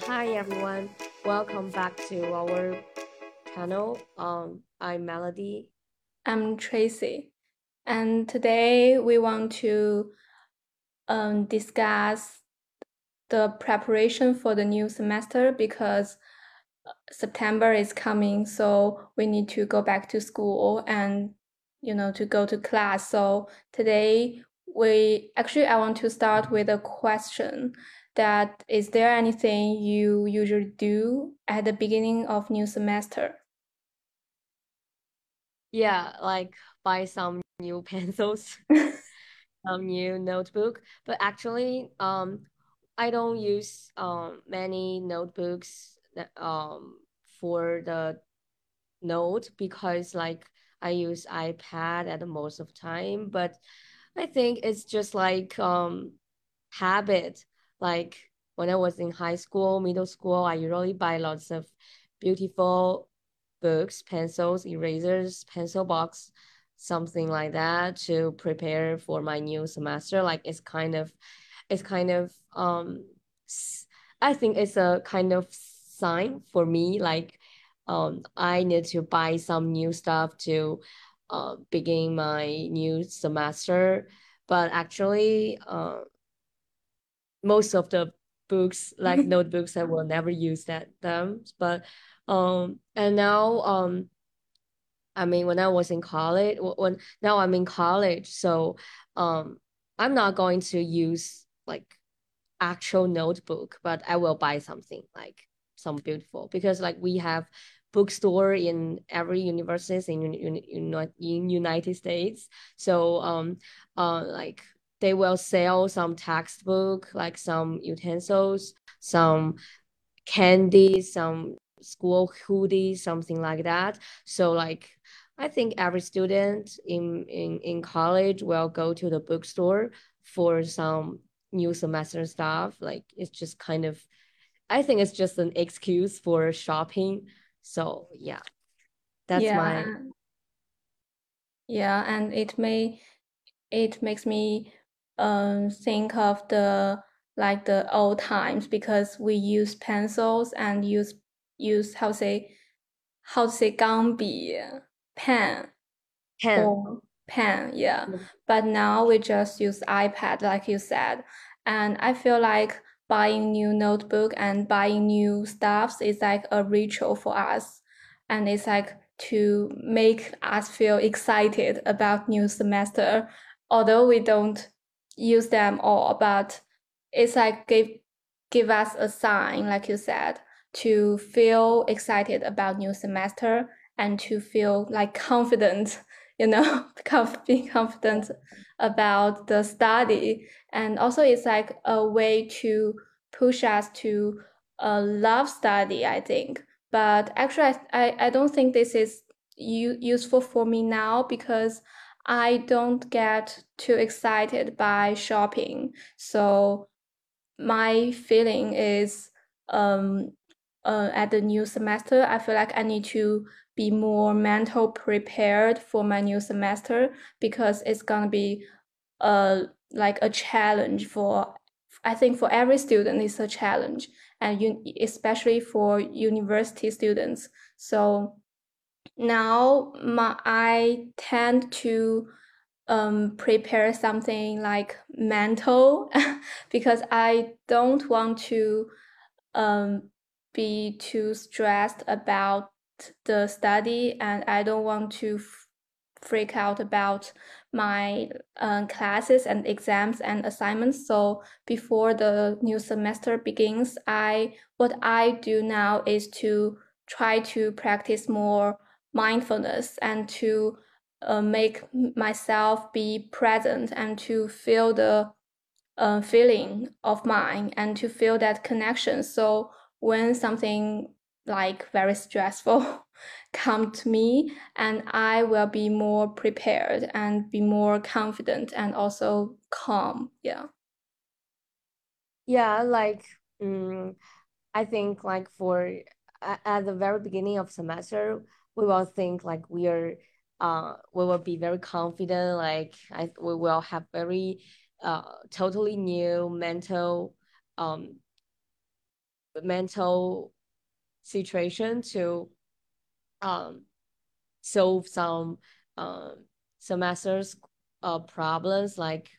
Hi everyone, welcome back to our channel. Um, I'm Melody. I'm Tracy, and today we want to um, discuss the preparation for the new semester because uh, September is coming, so we need to go back to school and you know to go to class. So today we actually I want to start with a question that is there anything you usually do at the beginning of new semester? Yeah, like buy some new pencils, some new notebook. But actually, um, I don't use um many notebooks um for the note because like I use iPad at the most of time. But I think it's just like um habit. Like when I was in high school, middle school, I usually buy lots of beautiful books, pencils, erasers, pencil box, something like that to prepare for my new semester. Like it's kind of, it's kind of, um, I think it's a kind of sign for me. Like, um, I need to buy some new stuff to, uh, begin my new semester. But actually, uh, most of the books like notebooks I will never use that them. But um and now um I mean when I was in college when now I'm in college so um I'm not going to use like actual notebook but I will buy something like some beautiful because like we have bookstore in every university in in, in, in United States so um uh like they will sell some textbook, like some utensils, some candy, some school hoodies, something like that. So like I think every student in in in college will go to the bookstore for some new semester stuff. Like it's just kind of I think it's just an excuse for shopping. So yeah, that's Yeah, my yeah, and it may it makes me um think of the like the old times because we use pencils and use use how to say how to say 钢笔 pen pen. or pen, yeah. But now we just use iPad, like you said. And I feel like buying new notebook and buying new stuffs is like a ritual for us. And it's like to make us feel excited about new semester. Although we don't use them all, but it's like give give us a sign, like you said, to feel excited about new semester and to feel like confident you know, being confident about the study. And also it's like a way to push us to uh, love study, I think. But actually, I, I don't think this is u- useful for me now because I don't get too excited by shopping. So my feeling is um, uh, at the new semester, I feel like I need to be more mental prepared for my new semester because it's gonna be uh like a challenge for I think for every student it's a challenge and you, especially for university students. So now my I tend to um prepare something like mental because I don't want to um be too stressed about the study and I don't want to freak out about my uh, classes and exams and assignments. So before the new semester begins, I what I do now is to try to practice more mindfulness and to uh, make myself be present and to feel the uh, feeling of mine and to feel that connection. So when something like very stressful come to me and I will be more prepared and be more confident and also calm. Yeah. Yeah, like um, I think like for at the very beginning of semester, we will think like we are uh we will be very confident, like I we will have very uh totally new mental um mental situation to um solve some um semesters uh problems like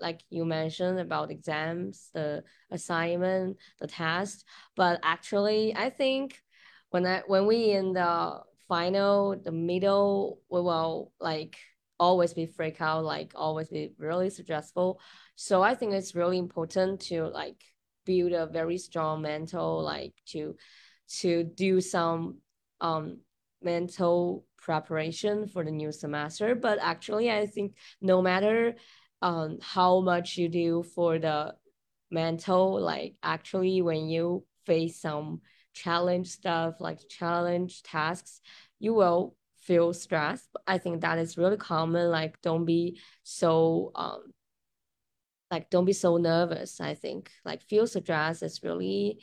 like you mentioned about exams the assignment the test. But actually i think when i when we in the final the middle we will like always be freak out like always be really stressful. So i think it's really important to like build a very strong mental like to to do some um mental preparation for the new semester. But actually i think no matter um how much you do for the mental like actually when you face some challenge stuff like challenge tasks you will feel stressed. I think that is really common like don't be so um like don't be so nervous i think. Like feel stress is really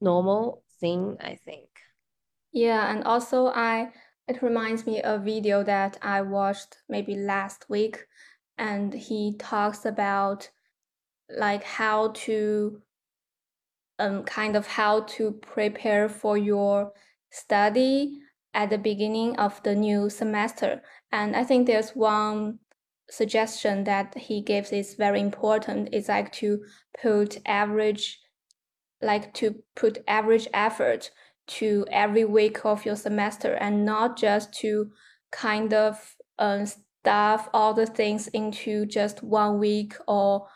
normal thing i think. Yeah and also i it reminds me of a video that i watched maybe last week and he talks about like how to um kind of how to prepare for your study at the beginning of the new semester. And i think there's one suggestion that he gives is very important. It's like to put average like to put average effort to every week of your semester and not just to kind of uh, stuff all the things into just one week or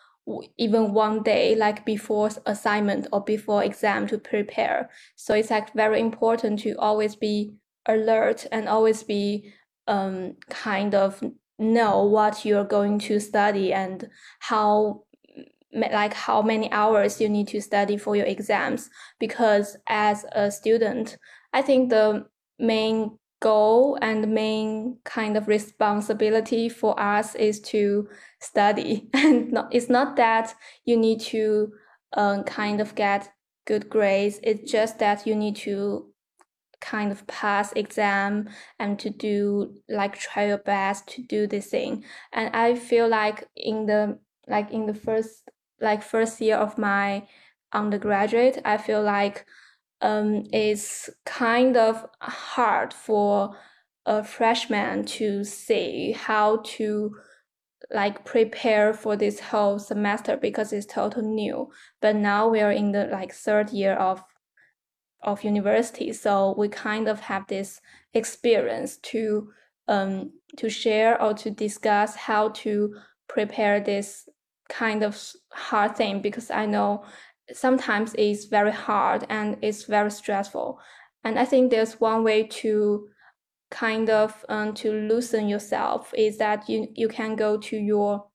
even one day like before assignment or before exam to prepare. So it's like very important to always be alert and always be um, kind of know what you're going to study and how like how many hours you need to study for your exams. Because as a student i think the main goal and main kind of responsibility for us is to study. And not, it's not that you need to uh, kind of get good grades. It's just that you need to kind of pass exam and to do like try your best to do this thing. And i feel like in the like in the first like first year of my undergraduate i feel like um it's kind of hard for a freshman to see how to like prepare for this whole semester because it's totally new but now we're in the like third year of of university. So we kind of have this experience to um, to share or to discuss how to prepare this kind of hard thing because I know sometimes it's very hard and it's very stressful. And I think there's one way to kind of um, to loosen yourself is that you you can go to your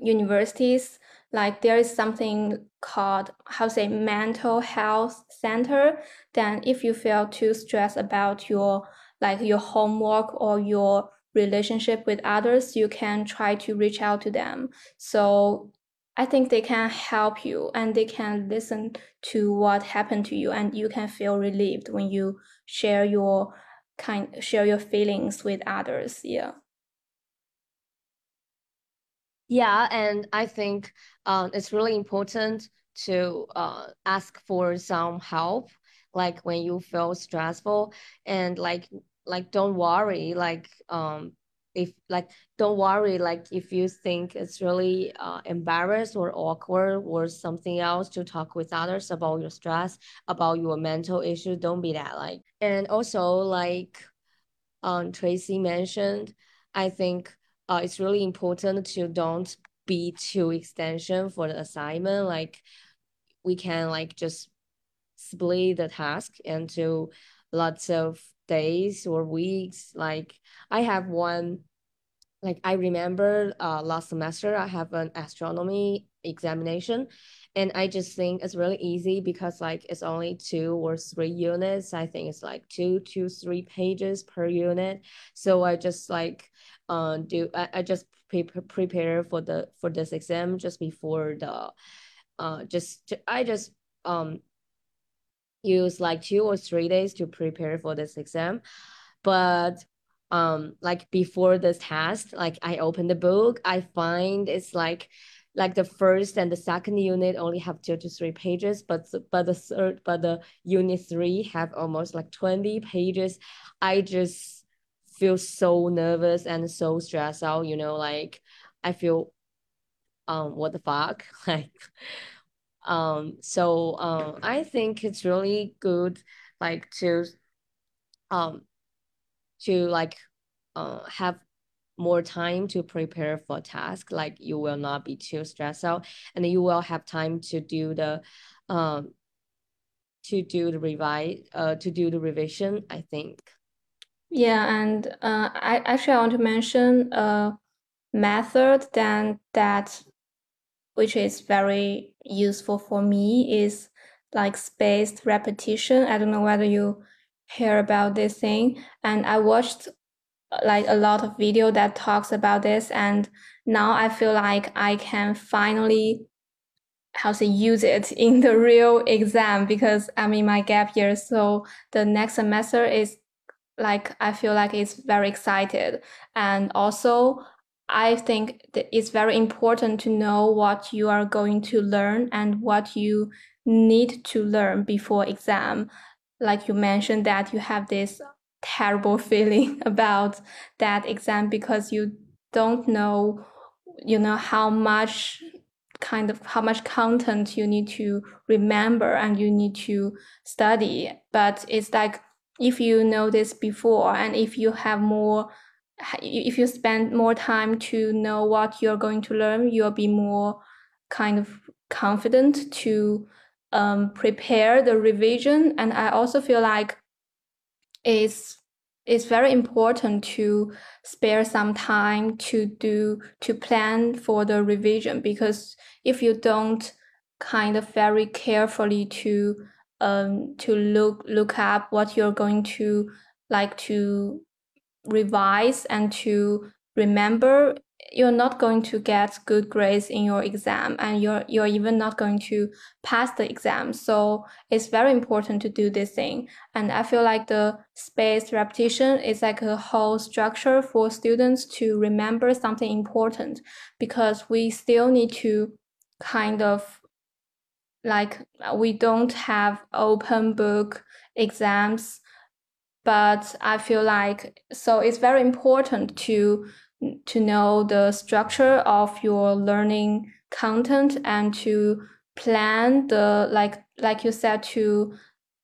universities. Like there is something called how say mental health center. Then if you feel too stressed about your like your homework or your relationship with others you can try to reach out to them. So i think they can help you and they can listen to what happened to you and you can feel relieved when you share your kind share your feelings with others yeah. Yeah, and I think um, it's really important to uh, ask for some help, like when you feel stressful, and like like don't worry, like um if like don't worry, like if you think it's really uh, embarrassed or awkward or something else to talk with others about your stress, about your mental issue, don't be that like. And also like um Tracy mentioned, I think uh, it's really important to don't be too extension for the assignment. Like we can like just split the task into lots of days or weeks. Like I have one, like I remember uh, last semester I have an astronomy examination and I just think it's really easy because like it's only two or three units. I think it's like two to three pages per unit. So I just like uh, do I, I just pre- prepare for the for this exam just before the uh just I just um use like two or three days to prepare for this exam but um like before this test like I open the book I find it's like like the first and the second unit only have two to three pages, but but the third but the unit three have almost like 20 pages. I just feel so nervous and so stressed out, you know, like I feel um what the fuck? Like um so um I think it's really good like to um to like uh have more time to prepare for task like you will not be too stressed out and you will have time to do the um to do the revise uh to do the revision i think. Yeah and uh i actually i want to mention a method then that which is very useful for me is like spaced repetition. I don't know whether you hear about this thing. And i watched like a lot of video that talks about this and now i feel like i can finally how to use it in the real exam because i'm in my gap year so the next semester is like i feel like it's very excited. And also i think it's very important to know what you are going to learn and what you need to learn before exam. Like you mentioned that you have this terrible feeling about that exam because you don't know you know how much kind of how much content you need to remember and you need to study. But it's like if you know this before and if you have more if you spend more time to know what you're going to learn you'll be more kind of confident to um, prepare the revision. And i also feel like it's it's very important to spare some time to do to plan for the revision. Because if you don't kind of very carefully to um to look look up what you're going to like to revise and to remember you're not going to get good grades in your exam and you're you're even not going to pass the exam. So it's very important to do this thing. And i feel like the spaced repetition is like a whole structure for students to remember something important because we still need to kind of like we don't have open book exams but i feel like so it's very important to to know the structure of your learning content and to plan the like like you said to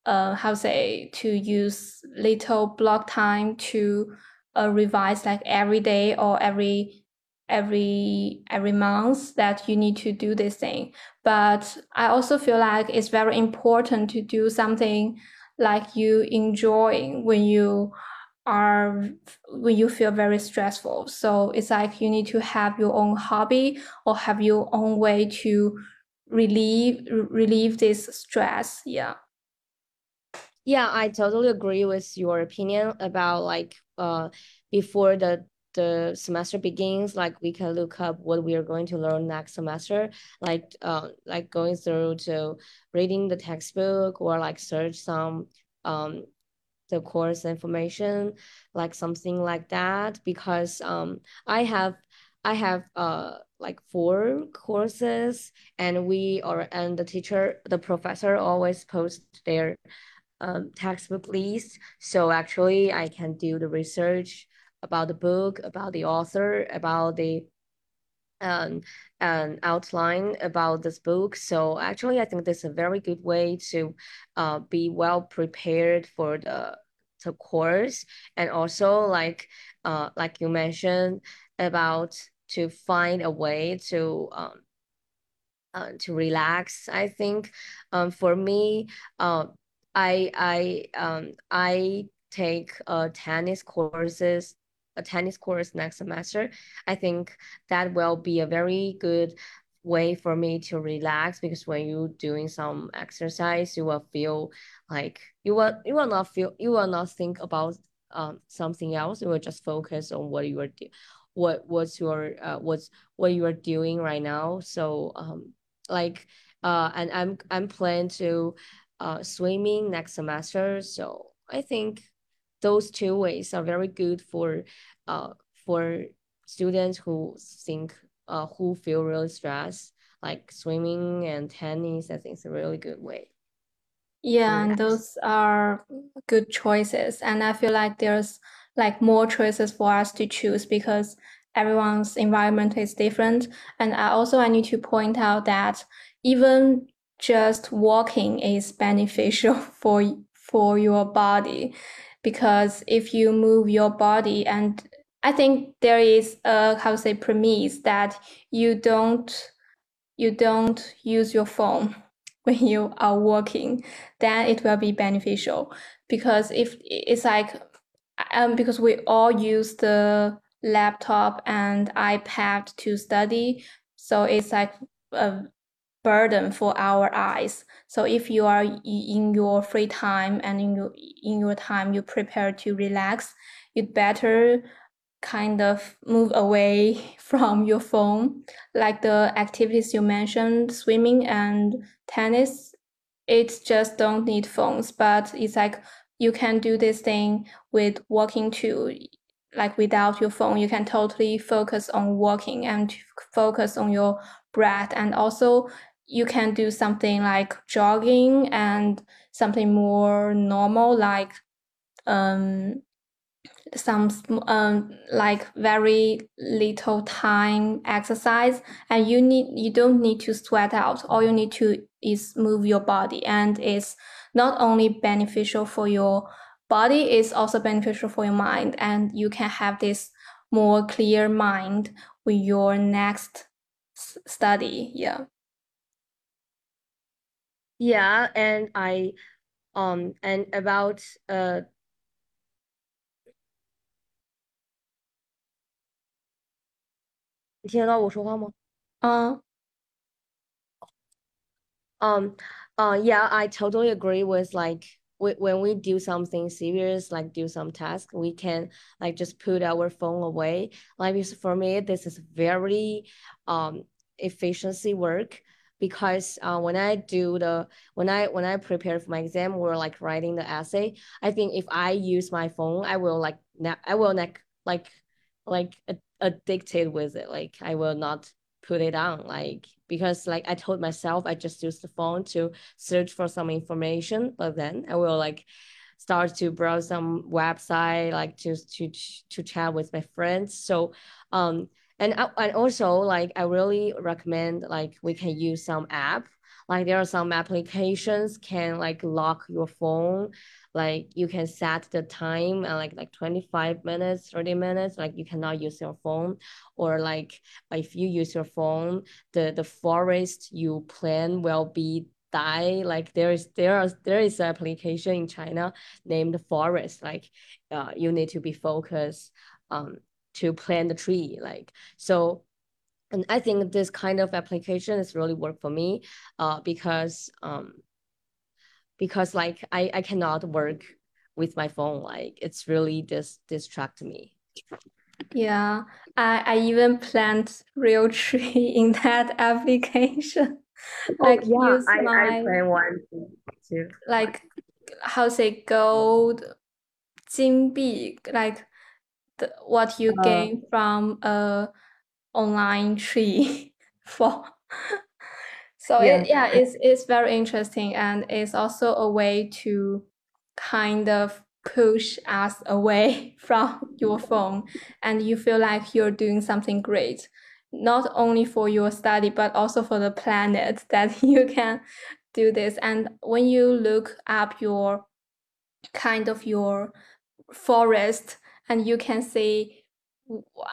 uh how say to use little block time to uh, revise like every day or every every every month that you need to do this thing. But i also feel like it's very important to do something like you enjoying when you are when you feel very stressful. So it's like you need to have your own hobby or have your own way to relieve relieve this stress. Yeah. Yeah, I totally agree with your opinion about like uh before the the semester begins, like we can look up what we are going to learn next semester, like uh like going through to reading the textbook or like search some um the course information, like something like that, because um I have I have uh like four courses and we or and the teacher the professor always post their um textbook list. So actually I can do the research about the book, about the author, about the um, an outline about this book. So actually, I think this is a very good way to uh, be well prepared for the the course, and also like uh like you mentioned about to find a way to um uh, to relax. I think um for me, uh, I I um I take uh tennis courses a tennis course next semester, I think that will be a very good way for me to relax because when you're doing some exercise, you will feel like you will you will not feel you will not think about um something else. You will just focus on what you are do what what's your uh what's what you are doing right now. So um like uh and I'm I'm planning to uh swimming next semester. So I think those two ways are very good for uh for students who think uh, who feel really stressed, like swimming and tennis, I think it's a really good way. Yeah, and those are good choices. And I feel like there's like more choices for us to choose because everyone's environment is different. And I also I need to point out that even just walking is beneficial for for your body because if you move your body and I think there is a how to say premise that you don't you don't use your phone when you are working, then it will be beneficial. Because if it's like um because we all use the laptop and iPad to study, so it's like a burden for our eyes. So if you are in your free time and in your in your time you prepare to relax, you'd better kind of move away from your phone. Like the activities you mentioned, swimming and tennis, it just don't need phones, but it's like you can do this thing with walking too. Like without your phone, you can totally focus on walking and focus on your breath. And also you can do something like jogging and something more normal like um some um like very little time exercise. And you need you don't need to sweat out. All you need to is move your body. And it's not only beneficial for your body it's also beneficial for your mind. And you can have this more clear mind with your next study. Yeah yeah and i um and about uh 你听得到我说话吗？嗯。Um, uh, yeah, I totally agree with like when we do something serious, like do some task, we can like just put our phone away. Like for me, this is very um efficiency work because uh, when I do the when I when I prepare for my exam or like writing the essay, I think if I use my phone, I will like I will like like addicted with it. Like I will not put it on like because like I told myself I just use the phone to search for some information, but then I will like start to browse some website like to to to chat with my friends. So um and and also like I really recommend like we can use some app. Like there are some applications can like lock your phone. Like you can set the time and like like 25 minutes 30 minutes like you cannot use your phone. Or like if you use your phone the the forest you plan will be die. Like there is there are there is an application in china named forest. Like uh, you need to be focused um to plant the tree like so and I think this kind of application is really work for me uh, because um, because like I, I cannot work with my phone like it's really dis distract me. Yeah I, I even plant real tree in that application oh, like oh, yeah, use I, my, I plan one too like how say gold 金币 like the, what you uh, gain from a online tree for so yeah. It, yeah it's it's very interesting and it's also a way to kind of push us away from your phone and you feel like you're doing something great not only for your study but also for the planet that you can do this. And when you look up your kind of your forest and you can see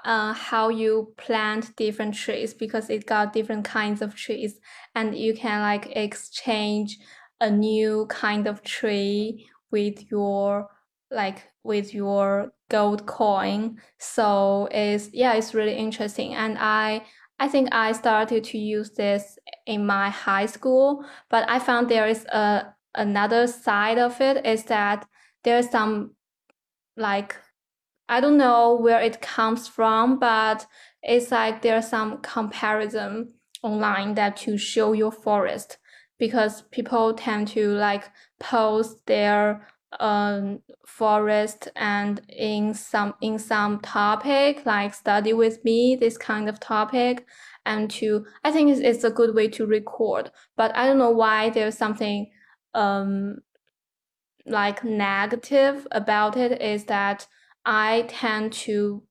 uh, how you plant different trees because it got different kinds of trees. And you can like exchange a new kind of tree with your like with your gold coin. So it's yeah it's really interesting. And i i think i started to use this in my high school but i found there is a another side of it is that there's some like I don't know where it comes from, but it's like there's some comparison online that to show your forest because people tend to like post their um, forest and in some in some topic like study with me this kind of topic and to I think it's, it's a good way to record. But I don't know why there's something um like negative about it is that I tend to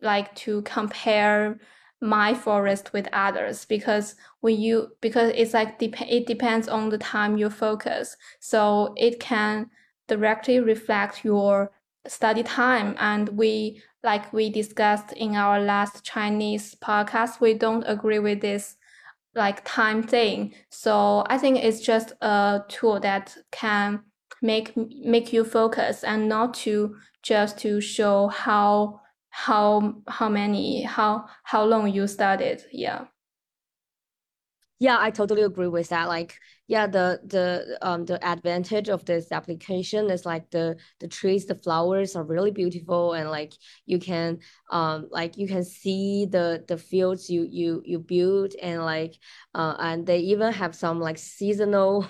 like to compare my forest with others because when you because it's like dep- it depends on the time you focus. So it can directly reflect your study time. And we like we discussed in our last chinese podcast we don't agree with this like time thing. So i think it's just a tool that can make make you focus and not to just to show how how how many how how long you studied yeah. Yeah i totally agree with that. Like yeah the the um the advantage of this application is like the the trees the flowers are really beautiful and like you can um like you can see the the fields you you you build and like uh and they even have some like seasonal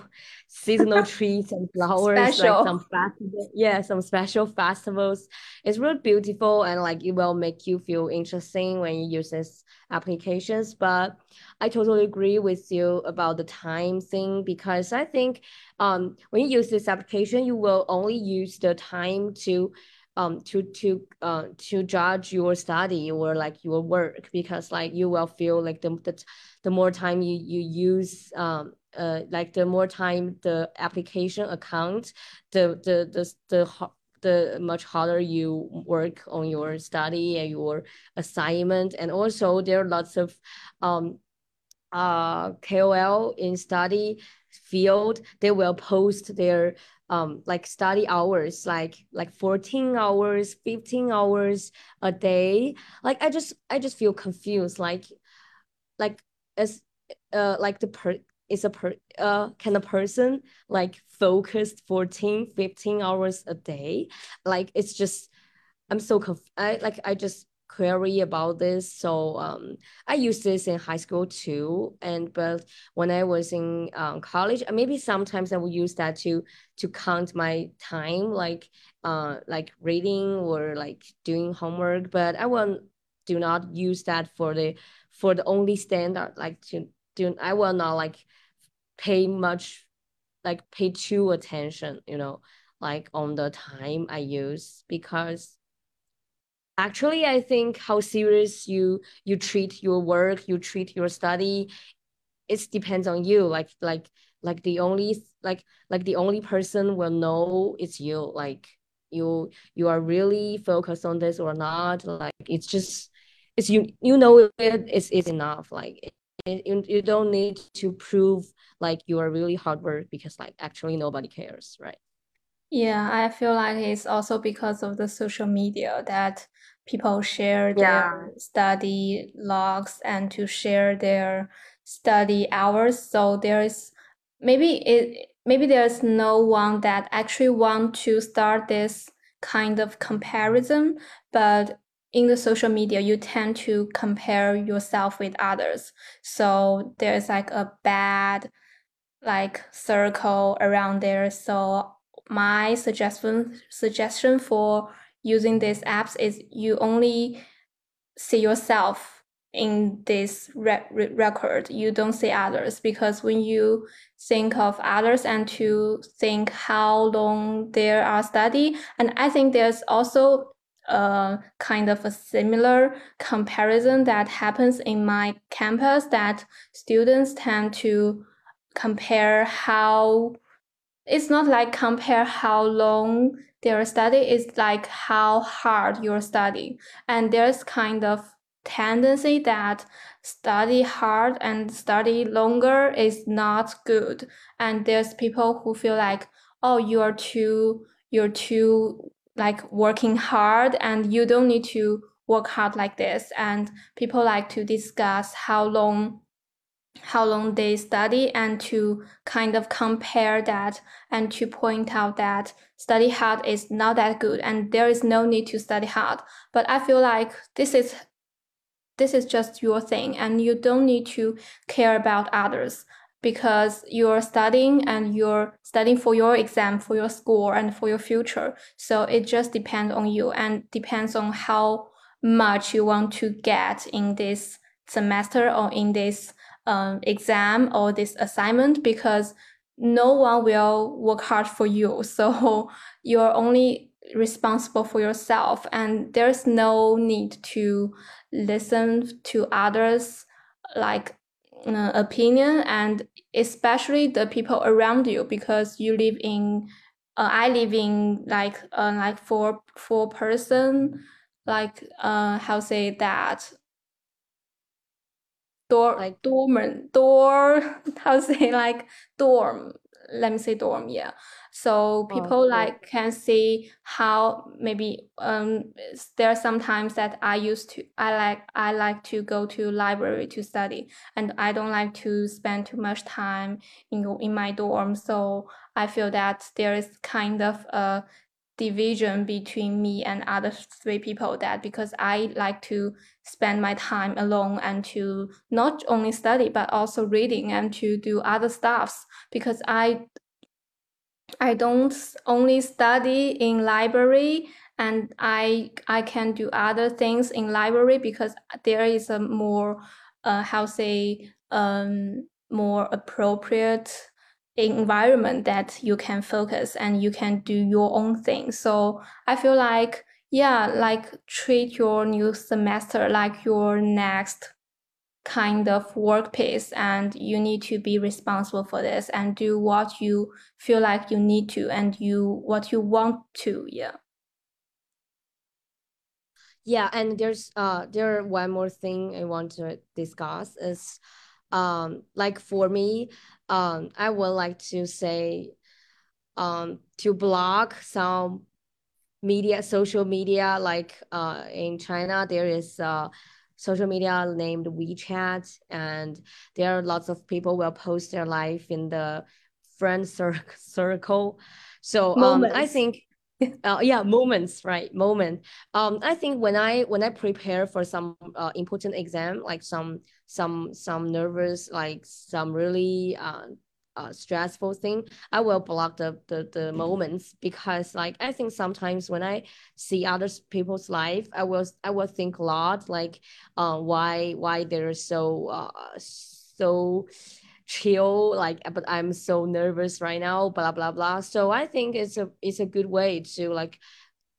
seasonal trees and flowers special. like some festival yeah some special festivals it's really beautiful and like it will make you feel interesting when you use this applications but i totally agree with you about the time thing because i think um when you use this application you will only use the time to um to to uh to judge your study or like your work because like you will feel like the the, the more time you you use um uh, like the more time the application account, the the the the the much harder you work on your study and your assignment, and also there are lots of um uh KOL in study field. They will post their um like study hours like like 14 hours 15 hours a day. Like i just i just feel confused. Like like as uh like the per is a per uh can a person like focused 14 15 hours a day? Like it's just i'm so conf- i like i just query about this. So um i used this in high school too and but when i was in um, college maybe sometimes i will use that to to count my time like uh like reading or like doing homework but i will do not use that for the for the only standard like to do i will not like pay much like pay too attention you know like on the time i use because actually i think how serious you you treat your work you treat your study it depends on you. Like like like the only like like the only person will know it's you. Like you you are really focused on this or not. Like it's just it's you you know it it's, it's enough. Like you, you don't need to prove like you are really hard work because like actually nobody cares right yeah i feel like it's also because of the social media that people share their yeah. study logs and to share their study hours so there's maybe it maybe there's no one that actually want to start this kind of comparison but in the social media, you tend to compare yourself with others. So there's like a bad like circle around there. So my suggestion suggestion for using these apps is you only see yourself in this re- record. You don't see others because when you think of others and to think how long they are study and i think there's also a kind of a similar comparison that happens in my campus that students tend to compare how it's not like compare how long their study is like how hard you're studying and there's kind of tendency that study hard and study longer is not good. And there's people who feel like oh you're too you're too like working hard and you don't need to work hard like this. And people like to discuss how long how long they study and to kind of compare that and to point out that study hard is not that good and there is no need to study hard but i feel like this is this is just your thing and you don't need to care about others because you're studying and you're studying for your exam, for your score, and for your future. So it just depends on you and depends on how much you want to get in this semester or in this um, exam or this assignment because no one will work hard for you. So you're only responsible for yourself and there's no need to listen to others like uh, opinion and especially the people around you because you live in uh, I live in like uh, like four four person like uh how say that door like dorm door how say like dorm let me say dorm yeah. So oh, people oh, like can see how maybe um there are some times that i used to i like i like to go to library to study and i don't like to spend too much time in in my dorm. So i feel that there is kind of a division between me and other three people that because I like to spend my time alone and to not only study but also reading and to do other stuffs because I I don't only study in library and I I can do other things in library because there is a more uh, how say um more appropriate environment that you can focus and you can do your own thing. So I feel like, yeah, like treat your new semester like your next kind of workplace and you need to be responsible for this and do what you feel like you need to and you what you want to yeah yeah and there's uh there one more thing i want to discuss is um like for me um i would like to say um to block some media social media like uh in china there is uh social media named wechat and there are lots of people will post their life in the friend cir- circle. So um i think uh, yeah moments right moment. Um i think when i when i prepare for some uh, important exam like some some some nervous like some really uh, uh, stressful thing i will block the, the the moments because like i think sometimes when i see other people's life i will i will think a lot like uh why why they're so uh so chill like but i'm so nervous right now blah blah blah so i think it's a it's a good way to like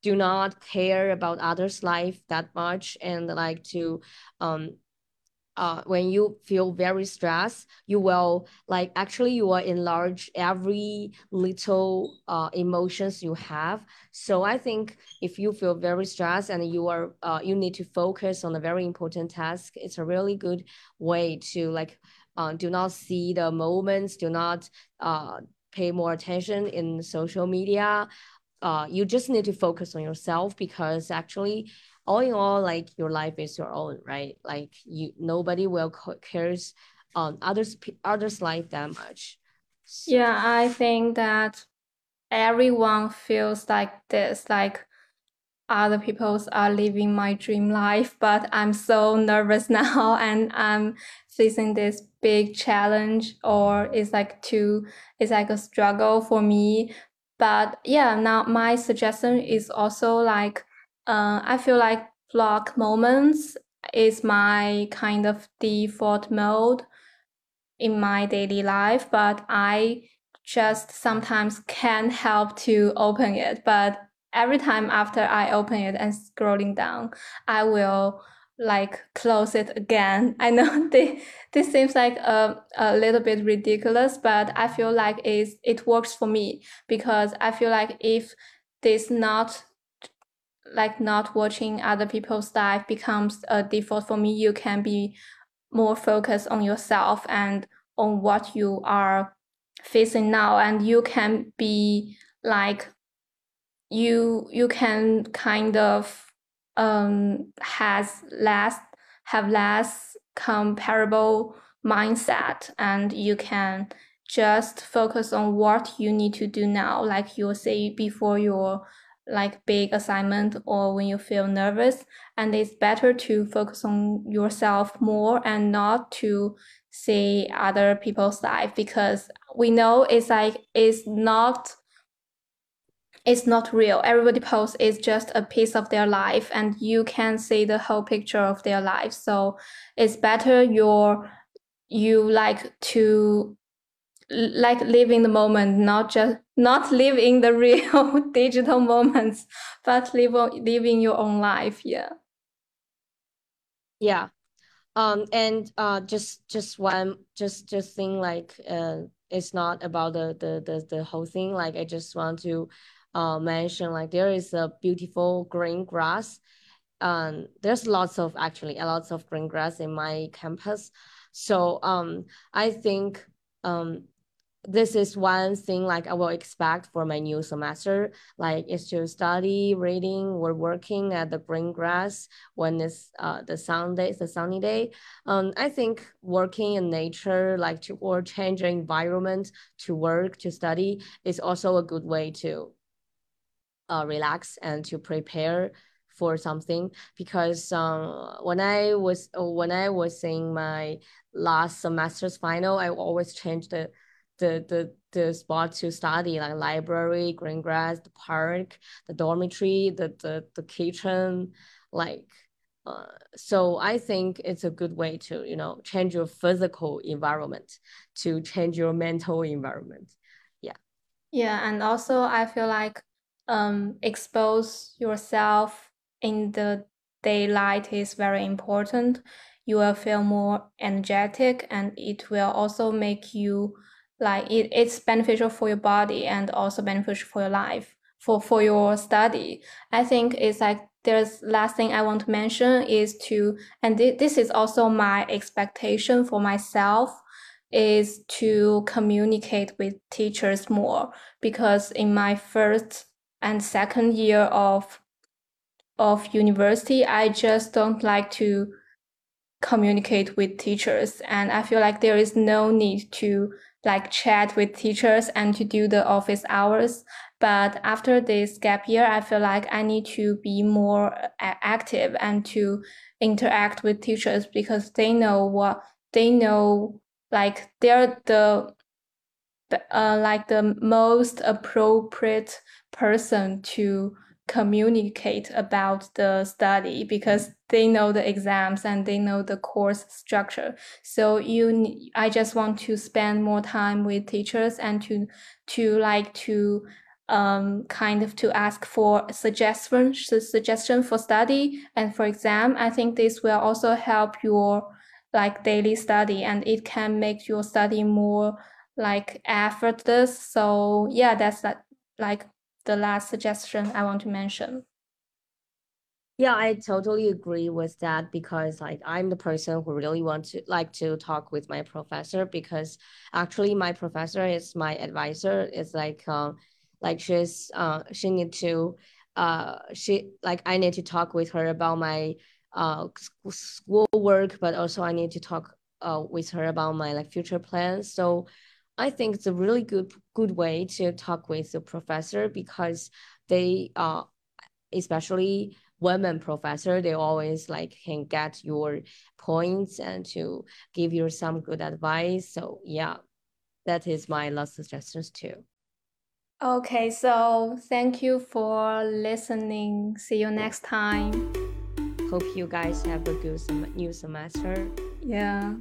do not care about others life that much and like to um uh, when you feel very stressed, you will like actually you will enlarge every little uh, emotions you have. So I think if you feel very stressed and you are uh, you need to focus on a very important task, it's a really good way to like uh, do not see the moments, do not uh, pay more attention in social media. Uh, you just need to focus on yourself because actually all in all, like your life is your own, right? Like you, nobody will cares on others others' life that much. So. Yeah, I think that everyone feels like this, like other people's are living my dream life, but I'm so nervous now and I'm facing this big challenge or it's like too it's like a struggle for me. But yeah, now my suggestion is also like uh, I feel like block moments is my kind of default mode in my daily life, but I just sometimes can't help to open it. But every time after I open it and scrolling down, I will like close it again. I know this, this seems like a, a little bit ridiculous, but I feel like it's, it works for me because I feel like if this not like not watching other people's life becomes a default for me, you can be more focused on yourself and on what you are facing now and you can be like you you can kind of um has less have less comparable mindset and you can just focus on what you need to do now like you say before your like big assignment or when you feel nervous. And it's better to focus on yourself more and not to see other people's life because we know it's like it's not it's not real. Everybody posts is just a piece of their life and you can see the whole picture of their life. So it's better you're you like to like live in the moment, not just not live in the real digital moments, but live living your own life. Yeah. Yeah. Um and uh just just one just just thing like uh it's not about the the the, the whole thing. Like I just want to uh like there is a beautiful green grass. Um there's lots of actually a lots of green grass in my campus. So um I think um this is one thing like I will expect for my new semester, like is to study, reading, or working at the green grass when it's uh the sun day, a sunny day. Um, I think working in nature, like to or change your environment to work to study, is also a good way to uh relax and to prepare for something because um when I was when I was in my last semester's final, I always change the the the the spot to study like library, green grass, the park, the dormitory, the the the kitchen, like uh, so I think it's a good way to you know change your physical environment to change your mental environment. Yeah. Yeah, and also I feel like um expose yourself in the daylight is very important. You will feel more energetic and it will also make you like it, it's beneficial for your body and also beneficial for your life for for your study i think it's like there's last thing i want to mention is to and th- this is also my expectation for myself is to communicate with teachers more because in my first and second year of of university i just don't like to communicate with teachers and i feel like there is no need to like chat with teachers and to do the office hours. But after this gap year, I feel like I need to be more active and to interact with teachers because they know what they know, like they're the, uh, like the most appropriate person to communicate about the study because they know the exams and they know the course structure. So you i just want to spend more time with teachers and to to like to um kind of to ask for suggestion suggestion for study and for exam. I think this will also help your like daily study and it can make your study more like effortless so yeah that's that like the last suggestion I want to mention. Yeah, I totally agree with that because like I'm the person who really want to like to talk with my professor because actually my professor is my advisor. It's like um like she's uh she need to uh she like I need to talk with her about my uh school work, but also I need to talk uh with her about my like future plans. So I think it's a really good good way to talk with the professor because they uh especially women professor they always like can get your points and to give you some good advice. So yeah that is my last suggestions too. Okay so thank you for listening. See you next time. Hope you guys have a good sem- new semester. Yeah